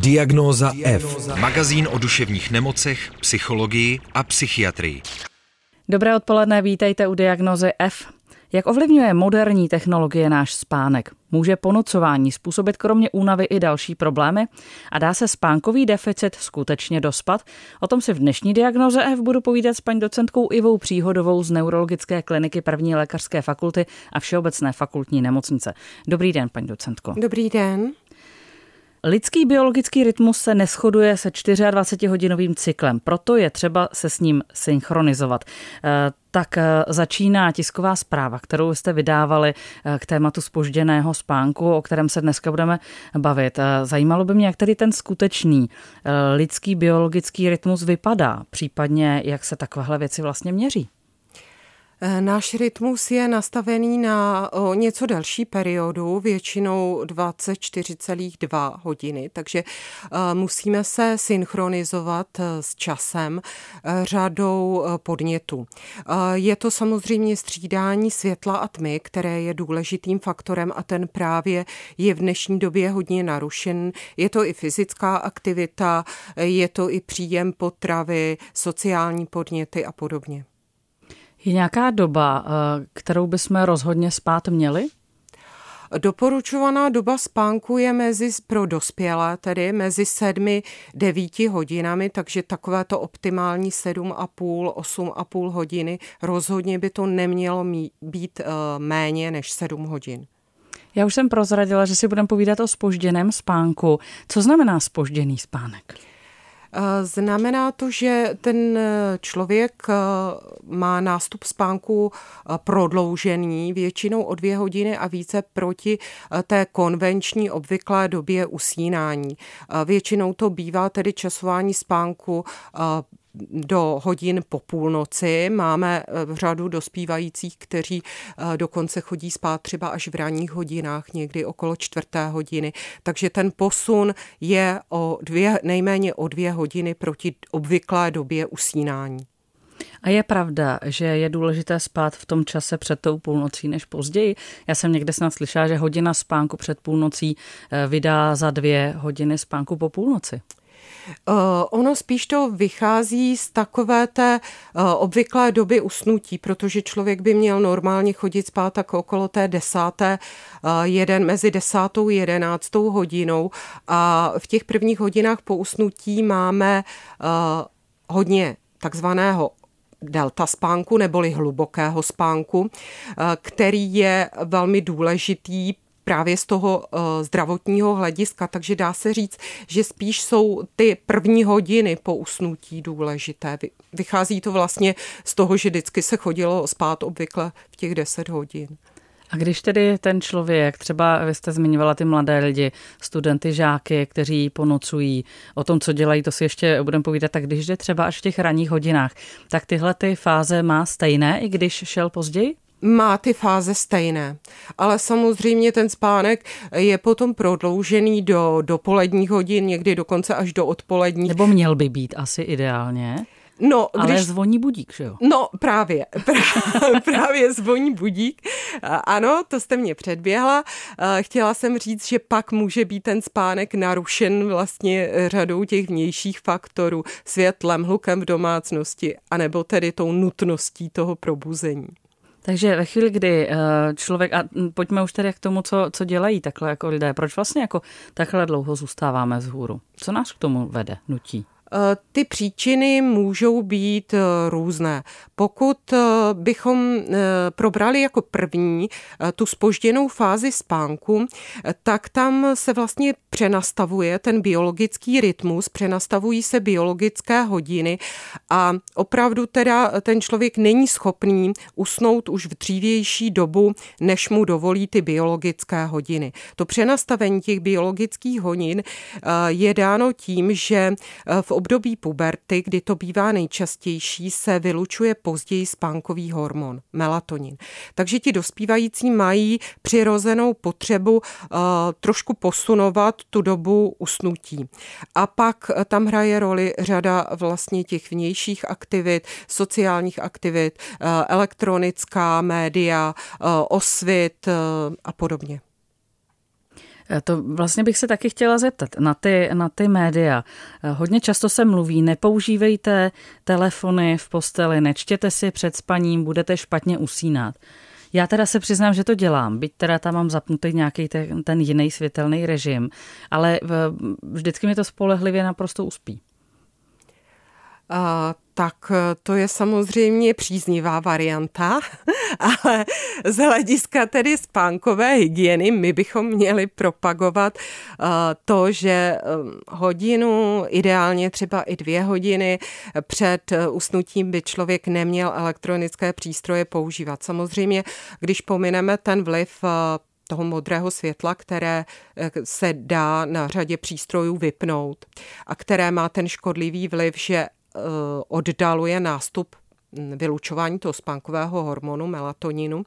Diagnóza F. Magazín o duševních nemocech, psychologii a psychiatrii. Dobré odpoledne, vítejte u Diagnozy F. Jak ovlivňuje moderní technologie náš spánek? Může ponocování způsobit kromě únavy i další problémy? A dá se spánkový deficit skutečně dospat? O tom si v dnešní diagnoze F budu povídat s paní docentkou Ivou Příhodovou z Neurologické kliniky první lékařské fakulty a Všeobecné fakultní nemocnice. Dobrý den, paní docentko. Dobrý den. Lidský biologický rytmus se neschoduje se 24-hodinovým cyklem, proto je třeba se s ním synchronizovat. Eh, tak eh, začíná tisková zpráva, kterou jste vydávali eh, k tématu spožděného spánku, o kterém se dneska budeme bavit. Zajímalo by mě, jak tedy ten skutečný lidský biologický rytmus vypadá, případně jak se takovéhle věci vlastně měří. Eh, náš rytmus je nastavený na něco delší periodu, většinou 24,2 hodiny, takže eh, musíme se synchronizovat eh, s časem řadou podnětů. Je to samozřejmě střídání světla a tmy, které je důležitým faktorem a ten právě je v dnešní době hodně narušen. Je to i fyzická aktivita, je to i příjem potravy, sociální podněty a podobně. Je nějaká doba, eh, kterou bychom rozhodně spát měli? Doporučovaná doba spánku je mezi pro dospělé, tedy mezi 7-9 hodinami, takže takové to optimální 7,5, 8,5 hodiny. Rozhodně by to nemělo být eh, méně než 7 hodin. Já už jsem prozradila, že si budeme povídat o spožděném spánku. Co znamená spožděný spánek? Eh, znamená to, že ten eh, člověk eh, má nástup spánku prodloužený, většinou o dvě hodiny a více proti té konvenční obvyklé době usínání. Většinou to bývá tedy časování spánku do hodin po půlnoci. Máme eh, řadu dospívajících, kteří eh, dokonce chodí spát třeba až v ranních hodinách, někdy okolo čtvrté hodiny. Takže ten posun je o dvě, nejméně o dvě hodiny proti obvyklé době usínání. A je pravda, že je důležité spát v tom čase před tou půlnocí než později. Já jsem někde snad slyšela, že hodina spánku před půlnocí eh, vydá za dvě hodiny spánku po půlnoci. Uh, ono spíš to vychází z takové té uh, obvyklé doby usnutí, protože člověk by měl normálně chodit spát tak okolo té desáté, uh, jeden mezi desátou a jedenáctou hodinou. A v těch prvních hodinách po usnutí máme hodně takzvaného delta spánku neboli hlubokého spánku, který je velmi důležitý právě z toho uh, zdravotního hlediska, takže dá se říct, že spíš jsou ty první hodiny po usnutí důležité. Vychází to vlastně z toho, že vždycky se chodilo spát obvykle v těch 10 hodin. A když tedy ten člověk, třeba vy jste zmiňovala ty mladé lidi, studenty, žáky, kteří ponocují, o tom, co dělají, to si ještě budeme povídat, tak když jde třeba až v těch ranních hodinách, tak tyhle ty fáze má stejné, i když šel později? Má ty fáze stejné. Ale samozřejmě ten spánek je potom prodloužený do dopoledních hodin, někdy dokonce až do odpoledních. Nebo měl by být asi ideálně. No, Ale když... zvoní budík, že jo? No, právě. právě zvoní budík. Ano, to jste mě předběhla. Chtěla jsem říct, že pak může být ten spánek narušen vlastně řadou těch vnějších faktorů, světlem, hlukem v domácnosti, anebo tedy tou nutností toho probuzení. Takže ve chvíli, kdy eh, člověk, a pojďme už tedy k tomu, co, co dělají takhle jako lidé, proč vlastně jako takhle dlouho zůstáváme z hůru? Co nás k tomu vede, nutí? Eh, ty příčiny můžou být eh, různé. Pokud eh, bychom probrali jako první tu spožděnou fázi spánku, tak tam se vlastně přenastavuje ten biologický rytmus, přenastavují se biologické hodiny a opravdu teda ten člověk není schopný usnout už v dřívější dobu, než mu dovolí ty biologické hodiny. To přenastavení těch biologických hodin je dáno tím, že v období puberty, kdy to bývá nejčastější, se vylučuje později spánkový hormon, melatonin. Takže ti dospívající mají přirozenou potřebu uh, trošku posunovat tu dobu usnutí. A pak tam hraje roli řada vlastně těch vnějších aktivit, sociálních aktivit, uh, elektronická média, osvit a podobně. Eh, to vlastně bych se taky chtěla zeptat na ty, na ty média. Eh, hodně často se mluví, nepoužívejte telefony v posteli, nečtěte si před spaním, budete špatně usínat. Já teda se přiznám, že to dělám, byť teda tam mám zapnutý nějaký ten, ten jiný světelný režim, ale vždycky mi to spolehlivě naprosto uspí. Uh, tak eh, to je samozřejmě příznivá varianta, ale z hlediska tedy spánkové hygieny my bychom měli propagovat eh, to, že eh, hodinu, ideálně třeba i dvě hodiny před usnutím by člověk neměl elektronické přístroje používat. Samozřejmě, když pomineme ten vliv toho modrého světla, které se dá na řadě přístrojů vypnout a které má ten škodlivý vliv, že oddaluje nástup vylučování toho spánkového hormonu melatoninu,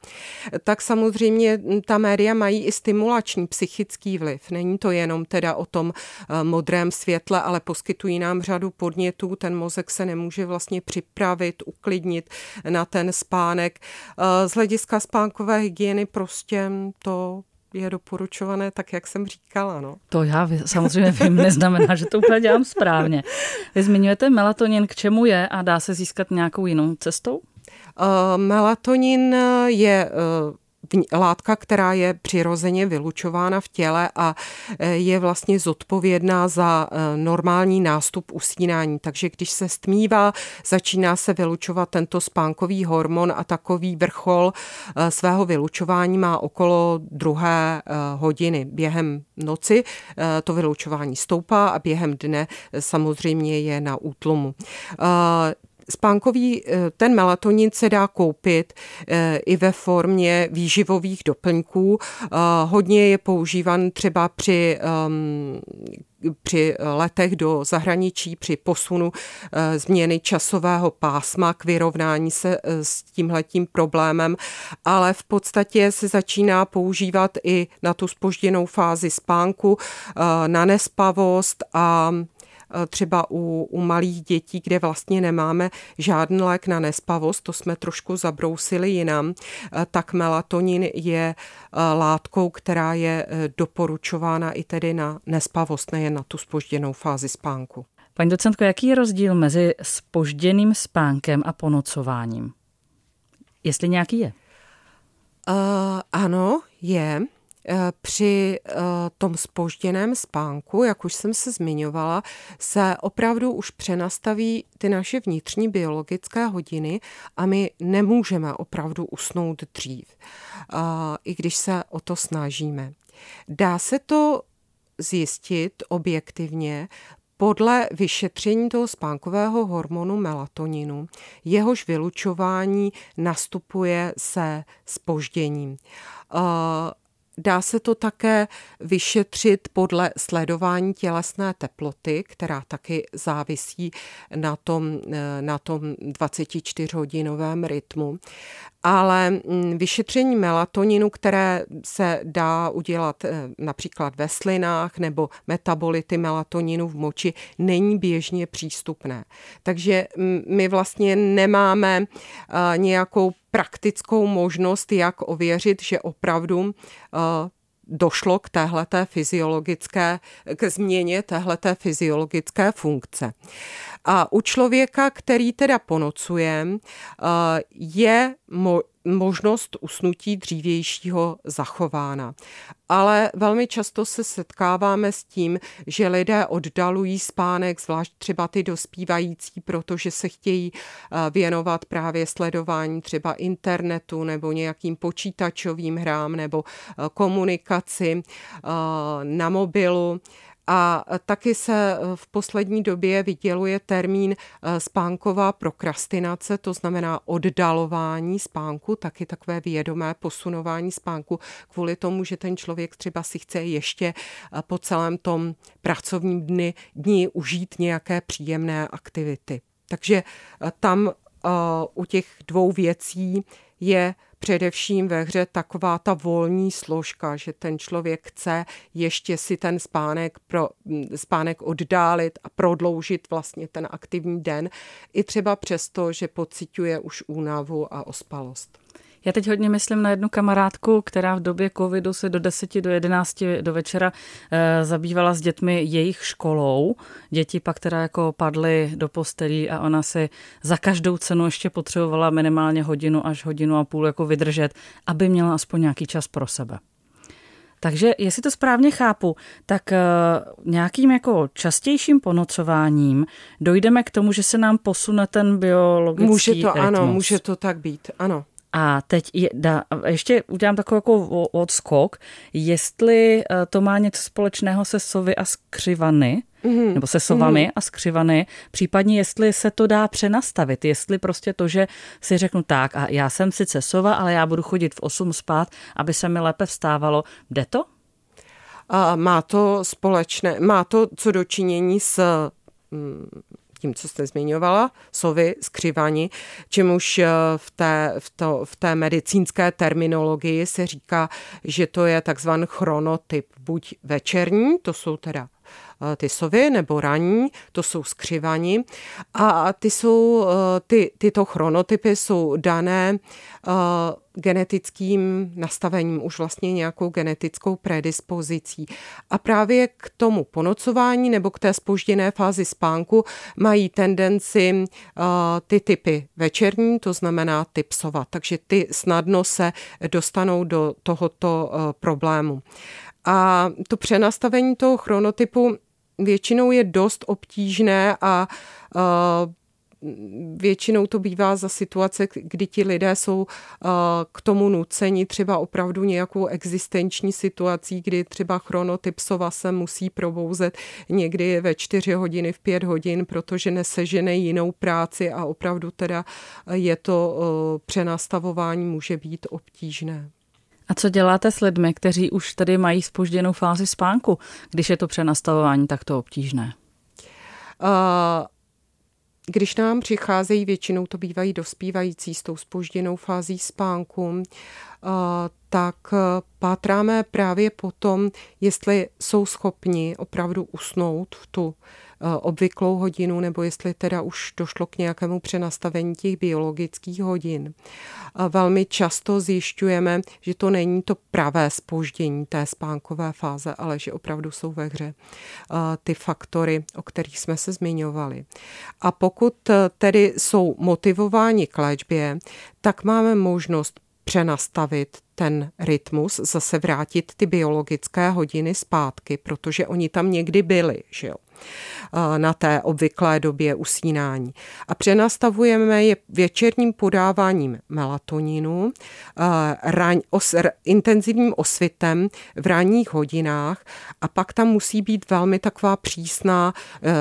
tak samozřejmě ta média mají i stimulační psychický vliv. Není to jenom teda o tom eh, modrém světle, ale poskytují nám řadu podnětů. Ten mozek se nemůže vlastně připravit, uklidnit na ten spánek. Eh, z hlediska spánkové hygieny prostě to je doporučované tak, jak jsem říkala. No. To já samozřejmě vím, neznamená, že to úplně dělám správně. Vy zmiňujete melatonin, k čemu je a dá se získat nějakou jinou cestou? Uh, melatonin je uh, látka, která je přirozeně vylučována v těle a e, je vlastně zodpovědná za e, normální nástup usínání. Takže když se stmívá, začíná se vylučovat tento spánkový hormon a takový vrchol e, svého vylučování má okolo druhé hodiny. Během noci to vylučování stoupá a během dne samozřejmě je na útlumu spánkový, eh, ten melatonin se dá koupit eh, i ve formě výživových doplňků. Eh, hodně je používan třeba při ehm, při letech do zahraničí, při posunu změny časového pásma k vyrovnání se s tímhletím problémem, ale v podstatě se začíná používat i na tu spožděnou fázi spánku, na nespavost a třeba u, u malých dětí, kde vlastně nemáme žádný lék na nespavost, to jsme trošku zabrousili jinam, eh, tak melatonin je eh, látkou, která je doporučována i tedy na nespavost, nejen na tu spožděnou fázi spánku. Paní docentko, jaký je rozdíl mezi spožděným spánkem a ponocováním? Jestli nějaký je? Uh, ano, je. Eh, při eh, tom spožděném spánku, jak už jsem se zmiňovala, se opravdu už přenastaví ty naše vnitřní biologické hodiny a my nemůžeme opravdu usnout dřív, eh, i když se o to snažíme. Dá se to zjistit objektivně podle vyšetření toho spánkového hormonu melatoninu, jehož vylučování nastupuje se spožděním. Dá se to také vyšetřit podle sledování tělesné teploty, která taky závisí na tom, eh, na tom 24-hodinovém rytmu ale mm, vyšetření melatoninu, které se dá udělat eh, například ve slinách nebo metabolity melatoninu v moči, není běžně přístupné. Takže mm, my vlastně nemáme eh, nějakou praktickou možnost, jak ověřit, že opravdu eh, došlo k téhleté fyziologické, k změně téhleté fyziologické funkce. A u člověka, který teda ponocuje, eh, je možnost usnutí dřívějšího zachována. Ale velmi často se setkáváme s tím, že lidé oddalují spánek, zvlášť třeba ty dospívající, protože se chtějí eh, věnovat právě sledování třeba internetu nebo nějakým počítačovým hrám nebo eh, komunikaci na mobilu. A taky se eh, v poslední době vyděluje termín eh, spánková prokrastinace, to znamená oddalování spánku, taky takové vědomé posunování spánku kvůli tomu, že ten člověk třeba si chce ještě po celém tom pracovním dni, dni užít nějaké příjemné aktivity. Takže tam u těch dvou věcí je především ve hře taková ta volní složka, že ten člověk chce ještě si ten spánek, pro, spánek oddálit a prodloužit vlastně ten aktivní den, i třeba přesto, že pociťuje už únavu a ospalost. Já teď hodně myslím na jednu kamarádku, která v době covidu se do 10 do 11 do večera e, zabývala s dětmi jejich školou. Děti pak teda jako padly do postelí a ona si za každou cenu ještě potřebovala minimálně hodinu až hodinu a půl jako vydržet, aby měla aspoň nějaký čas pro sebe. Takže jestli to správně chápu, tak uh, nějakým jako častějším ponocováním dojdeme k tomu, že se nám posune ten biologický Může to, rytmus. ano, může to tak být, ano. A teď je, da, ještě udělám takový jako odskok, jestli eh, to má něco společného se sovy a skřivany, mm-hmm. nebo se sovami mm-hmm. a skřivany, případně jestli se to dá přenastavit, jestli prostě to, že si řeknu tak a já jsem sice sova, ale já budu chodit v 8 spát, aby se mi lépe vstávalo, jde to? A má to společné, má to co dočinění s mm, tím, co jste zmiňovala, sovy, skřivani, čemuž eh, v té, v, to, v té medicínské terminologii se říká, že to je takzvaný chronotyp, buď večerní, to jsou teda Eh, ty sovy nebo raní, to jsou skřivani a ty jsou, eh, ty, tyto chronotypy jsou dané eh, genetickým nastavením, už vlastně nějakou genetickou predispozicí. A právě k tomu ponocování nebo k té spožděné fázi spánku mají tendenci ty typy večerní, to znamená typ sova. Takže ty snadno se dostanou do tohoto problému. A to přenastavení toho chronotypu většinou je dost obtížné a uh, většinou to bývá za situace, kdy ti lidé jsou uh, k tomu nuceni třeba opravdu nějakou existenční situací, kdy třeba chronotyp sova se musí probouzet někdy ve čtyři hodiny, v pět hodin, protože nesežene jinou práci a opravdu teda je to uh, přenastavování může být obtížné. A co děláte s lidmi, kteří už tady mají spožděnou fázi spánku, když je to přenastavování takto obtížné? Uh, když nám přicházejí, většinou to bývají dospívající s tou spožděnou fází spánku, tak pátráme právě potom, jestli jsou schopni opravdu usnout v tu obvyklou hodinu, nebo jestli teda už došlo k nějakému přenastavení těch biologických hodin. Velmi často zjišťujeme, že to není to pravé spoždění té spánkové fáze, ale že opravdu jsou ve hře eh, ty faktory, o kterých jsme se zmiňovali. A pokud eh, tedy jsou motivováni k léčbě, tak máme možnost přenastavit ten rytmus, zase vrátit ty biologické hodiny zpátky, protože oni tam někdy byli, že jo. Na té obvyklé době usínání. A přenastavujeme je věčerním podáváním melatoninu, raň, os, intenzivním osvitem v ranních hodinách a pak tam musí být velmi taková přísná, eh,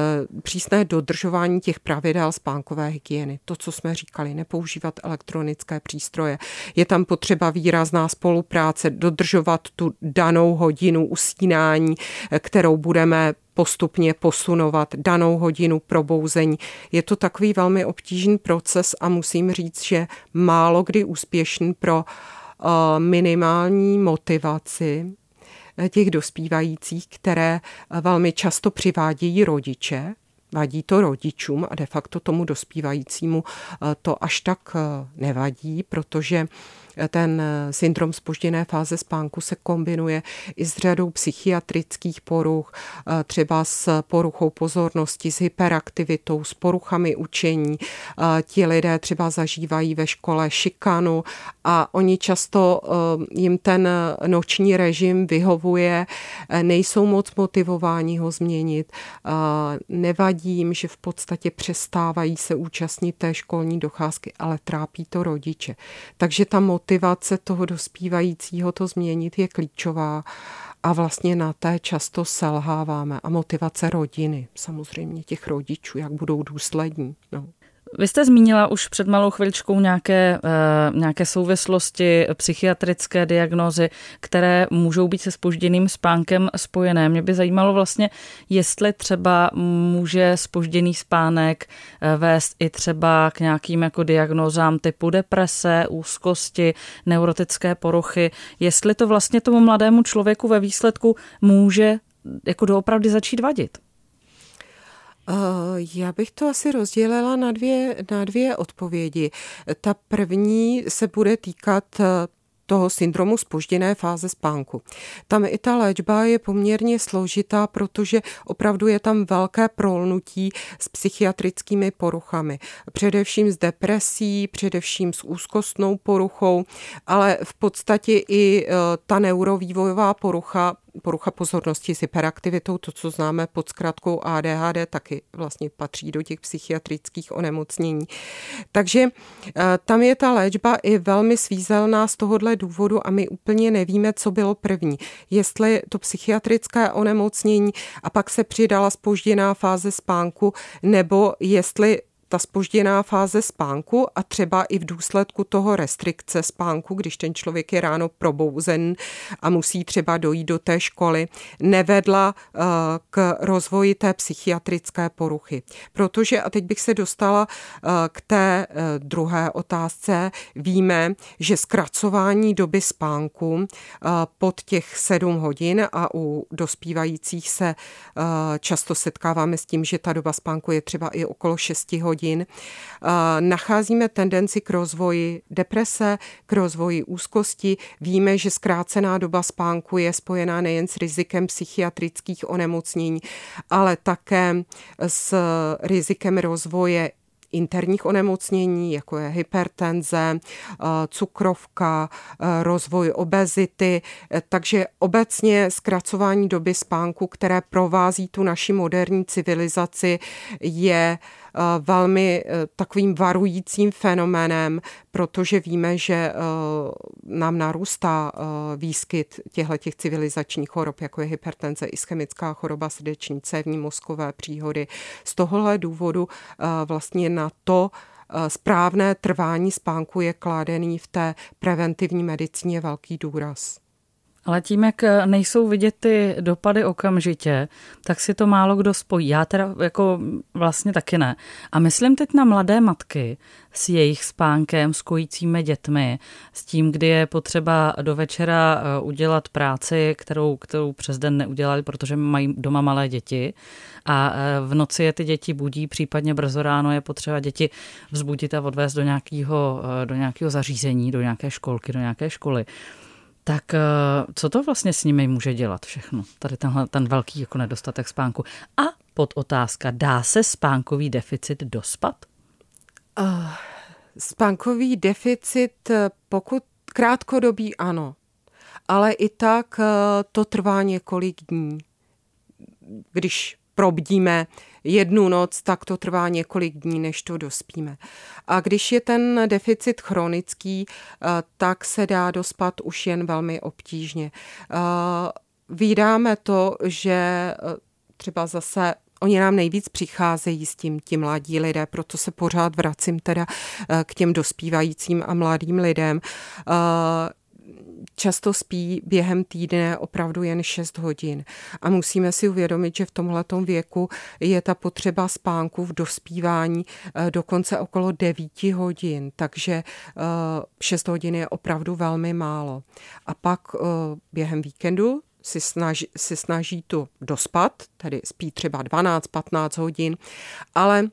přísné dodržování těch pravidel spánkové hygieny. To, co jsme říkali, nepoužívat elektronické přístroje. Je tam potřeba výrazná spolupráce, dodržovat tu danou hodinu usínání, kterou budeme postupně posunovat danou hodinu probouzení. Je to takový velmi obtížný proces a musím říct, že málo kdy úspěšný pro uh, minimální motivaci eh, těch dospívajících, které eh, velmi často přivádějí rodiče, vadí to rodičům a de facto tomu dospívajícímu to až tak nevadí, protože ten eh, syndrom spožděné fáze spánku se kombinuje i s řadou psychiatrických poruch, eh, třeba s poruchou pozornosti, s hyperaktivitou, s poruchami učení. Eh, ti lidé třeba zažívají ve škole šikanu a oni často jim ten noční režim vyhovuje, nejsou moc motivováni ho změnit, nevadí jim, že v podstatě přestávají se účastnit té školní docházky, ale trápí to rodiče. Takže ta motivace toho dospívajícího to změnit je klíčová a vlastně na té často selháváme. A motivace rodiny, samozřejmě těch rodičů, jak budou důslední. No. Vy jste zmínila už před malou chviličkou nějaké, uh, nějaké souvislosti, psychiatrické diagnózy, které můžou být se spožděným spánkem spojené. Mě by zajímalo vlastně, jestli třeba může spožděný spánek uh, vést i třeba k nějakým jako diagnózám typu deprese, úzkosti, neurotické poruchy, jestli to vlastně tomu mladému člověku ve výsledku může jako doopravdy začít vadit. Já bych to asi rozdělila na dvě, na dvě odpovědi. Ta první se bude týkat toho syndromu spožděné fáze spánku. Tam i ta léčba je poměrně složitá, protože opravdu je tam velké prolnutí s psychiatrickými poruchami. Především s depresí, především s úzkostnou poruchou, ale v podstatě i e, ta neurovývojová porucha porucha pozornosti s hyperaktivitou, to, co známe pod zkratkou ADHD, taky vlastně patří do těch psychiatrických onemocnění. Takže eh, tam je ta léčba i velmi svízelná z tohohle důvodu a my úplně nevíme, co bylo první. Jestli to psychiatrické onemocnění a pak se přidala spožděná fáze spánku, nebo jestli ta spožděná fáze spánku a třeba i v důsledku toho restrikce spánku, když ten člověk je ráno probouzen a musí třeba dojít do té školy, nevedla eh, k rozvoji té psychiatrické poruchy. Protože, a teď bych se dostala eh, k té eh, druhé otázce, víme, že zkracování doby spánku pod těch sedm hodin a u dospívajících se často setkáváme s tím, že ta doba spánku je třeba i okolo 6 hodin, hodin, nacházíme tendenci k rozvoji deprese, k rozvoji úzkosti. Víme, že zkrácená doba spánku je spojená nejen s rizikem psychiatrických onemocnění, ale také s rizikem rozvoje interních onemocnění, jako je hypertenze, cukrovka, rozvoj obezity. Takže obecně zkracování doby spánku, které provází tu naši moderní civilizaci, je Eh, velmi eh, takovým varujícím fenoménem, protože víme, že eh, nám narůstá výskyt těchto těch civilizačních chorob, jako je hypertenze, ischemická choroba srdeční, cévní mozkové příhody. Z tohohle důvodu vlastně na to, správné trvání spánku je kládený v té preventivní medicíně velký důraz. Ale tím, jak eh, nejsou vidět ty dopady okamžitě, tak si to málo kdo spojí. Já teda jako vlastně taky ne. A myslím teď na mladé matky s jejich spánkem, s kojícími dětmi, s tím, kdy je potřeba do večera eh, udělat práci, kterou, kterou přes den neudělali, protože mají doma malé děti a eh, v noci je ty děti budí, případně brzo ráno je potřeba děti vzbudit a odvést do nějakého, do nějakého zařízení, do nějaké školky, do nějaké školy. Tak eh, co to vlastně s nimi může dělat všechno? Tady tenhle, ten velký jako nedostatek spánku. A pod otázka, dá se spánkový deficit dospat? Uh, spánkový deficit, eh, pokud krátkodobý, ano. Ale i tak to trvá několik dní. Když probdíme jednu noc, tak to trvá několik dní, než to dospíme. A když je ten deficit chronický, eh, tak se dá dospat už jen velmi obtížně. Eh, Vídáme to, že eh, třeba zase Oni nám nejvíc přicházejí s tím ti mladí lidé, proto se pořád vracím teda k těm dospívajícím a mladým lidem často spí během týdne opravdu jen 6 hodin. A musíme si uvědomit, že v tomhletom věku je ta potřeba spánku v dospívání eh, dokonce okolo 9 hodin, takže 6 eh, hodin je opravdu velmi málo. A pak eh, během víkendu si snaží, si snaží tu dospat, tedy spí třeba 12-15 hodin, ale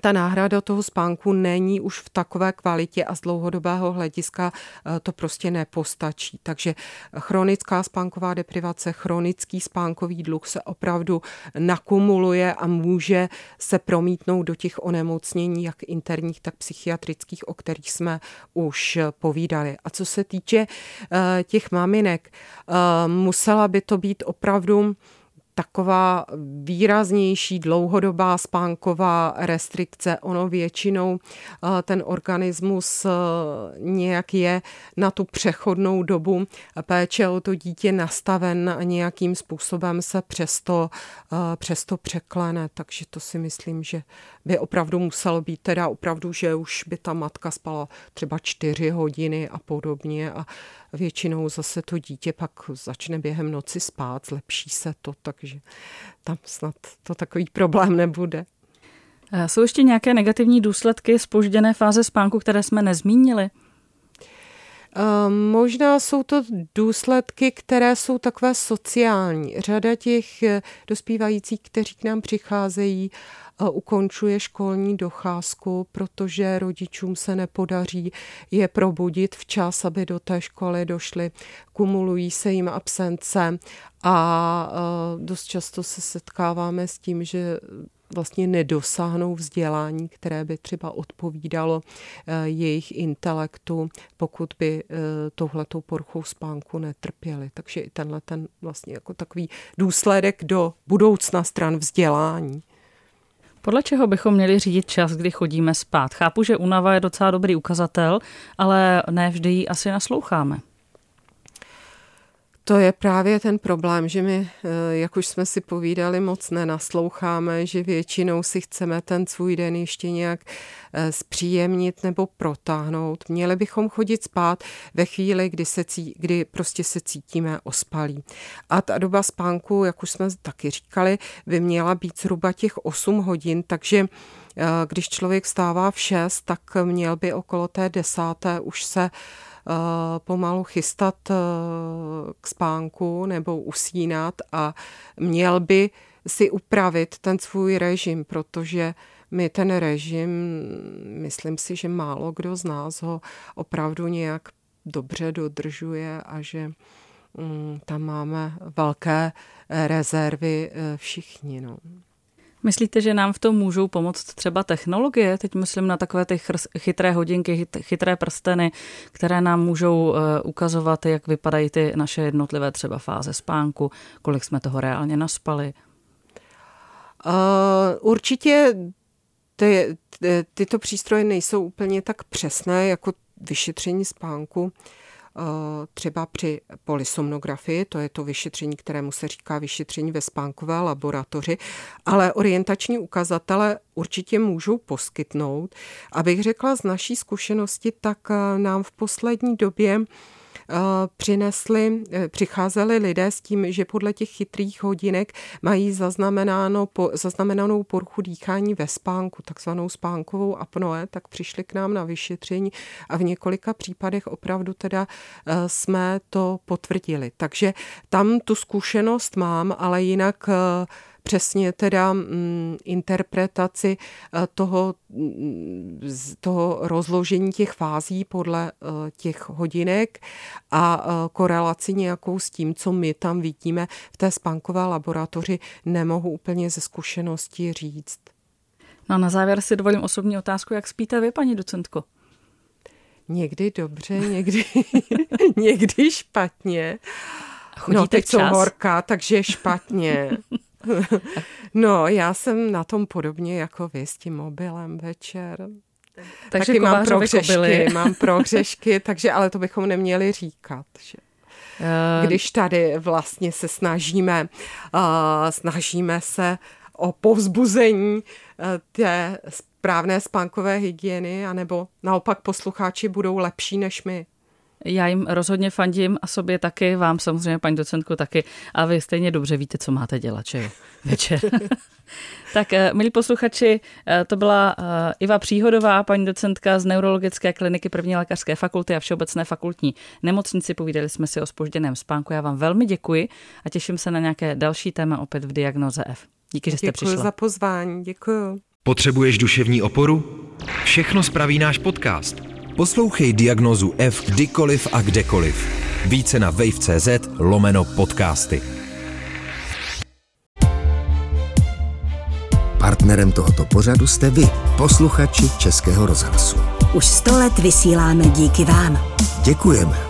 ta náhrada toho spánku není už v takové kvalitě a z dlouhodobého hlediska eh, to prostě nepostačí. Takže chronická spánková deprivace, chronický spánkový dluh se opravdu nakumuluje a může se promítnout do těch onemocnění, jak interních, tak psychiatrických, o kterých jsme už povídali. A co se týče eh, těch maminek, eh, musela by to být opravdu taková výraznější dlouhodobá spánková restrikce. Ono většinou eh, ten organismus eh, nějak je na tu přechodnou dobu péče o to dítě nastaven a nějakým způsobem se přesto, eh, přesto překlene. Takže to si myslím, že by opravdu muselo být teda opravdu, že už by ta matka spala třeba čtyři hodiny a podobně a většinou zase to dítě pak začne během noci spát, zlepší se to, takže tam snad to takový problém nebude. Jsou ještě nějaké negativní důsledky spožděné fáze spánku, které jsme nezmínili? Možná jsou to důsledky, které jsou takové sociální. Řada těch eh, dospívajících, kteří k nám přicházejí, ukončuje školní docházku, protože rodičům se nepodaří je probudit včas, aby do té školy došly. Kumulují se jim absence a dost často se setkáváme s tím, že vlastně nedosáhnou vzdělání, které by třeba odpovídalo eh, jejich intelektu, pokud by eh, tohletou poruchou spánku netrpěli. Takže i tenhle ten vlastně jako takový důsledek do budoucna stran vzdělání. Podle čeho bychom měli řídit čas, kdy chodíme spát? Chápu, že únava je docela dobrý ukazatel, ale ne vždy ji asi nasloucháme. To je právě ten problém, že my, eh, jak už jsme si povídali, moc nenasloucháme, že většinou si chceme ten svůj den ještě nějak eh, zpříjemnit nebo protáhnout. Měli bychom chodit spát ve chvíli, kdy, se cí, kdy prostě se cítíme ospalí. A ta doba spánku, jak už jsme taky říkali, by měla být zhruba těch 8 hodin, takže eh, když člověk vstává v 6, tak měl by okolo té desáté už se uh, pomalu chystat eh, k spánku nebo usínat a měl by si upravit ten svůj režim, protože my ten režim, myslím si, že málo kdo z nás ho opravdu nějak dobře dodržuje a že mm, tam máme velké rezervy eh, všichni. No. Myslíte, že nám v tom můžou pomoct třeba technologie? Teď myslím na takové ty chytré hodinky, chytré prsteny, které nám můžou eh, ukazovat, jak vypadají ty naše jednotlivé třeba fáze spánku, kolik jsme toho reálně naspali. Uh, určitě ty, ty, tyto přístroje nejsou úplně tak přesné jako vyšetření spánku. Eh, třeba při polysomnografii, to je to vyšetření, kterému se říká vyšetření ve spánkové laboratoři, ale orientační ukazatele určitě můžou poskytnout. Abych řekla z naší zkušenosti, tak eh, nám v poslední době přinesli, eh, přicházeli lidé s tím, že podle těch chytrých hodinek mají zaznamenáno, po, zaznamenanou poruchu dýchání ve spánku, takzvanou spánkovou apnoe, tak přišli k nám na vyšetření a v několika případech opravdu teda eh, jsme to potvrdili. Takže tam tu zkušenost mám, ale jinak přesně teda mm, interpretaci eh, toho, mm, toho rozložení těch fází podle eh, těch hodinek a eh, korelaci nějakou s tím, co my tam vidíme v té spánkové laboratoři, nemohu úplně ze zkušenosti říct. No a na závěr si dovolím osobní otázku, jak spíte vy, paní docentko? Někdy dobře, někdy, někdy špatně. Chodíte no, teď jsou horka, takže špatně. No, já jsem na tom podobně jako vy s tím mobilem večer. Takže Taky mám prohřešky, mám prohřešky, takže ale to bychom neměli říkat. Že? Eh, Když tady vlastně se snažíme, uh, snažíme se o povzbuzení uh, té správné spánkové hygieny, anebo naopak poslucháči budou lepší než my. Já jim rozhodně fandím a sobě taky, vám samozřejmě, paní docentku, taky. A vy stejně dobře víte, co máte dělat, že jo, večer. tak, eh, milí posluchači, eh, to byla eh, Iva Příhodová, paní docentka z Neurologické kliniky první lékařské fakulty a Všeobecné fakultní nemocnici. Povídali jsme si o spožděném spánku. Já vám velmi děkuji a těším se na nějaké další téma opět v Diagnoze F. Díky, že jste děkuji přišla. za pozvání, děkuji. Potřebuješ duševní oporu? Všechno spraví náš podcast. Poslouchej diagnozu F kdykoliv a kdekoliv. Více na wave.cz lomeno podcasty. Partnerem tohoto pořadu jste vy, posluchači Českého rozhlasu. Už sto let vysíláme díky vám. Děkujeme.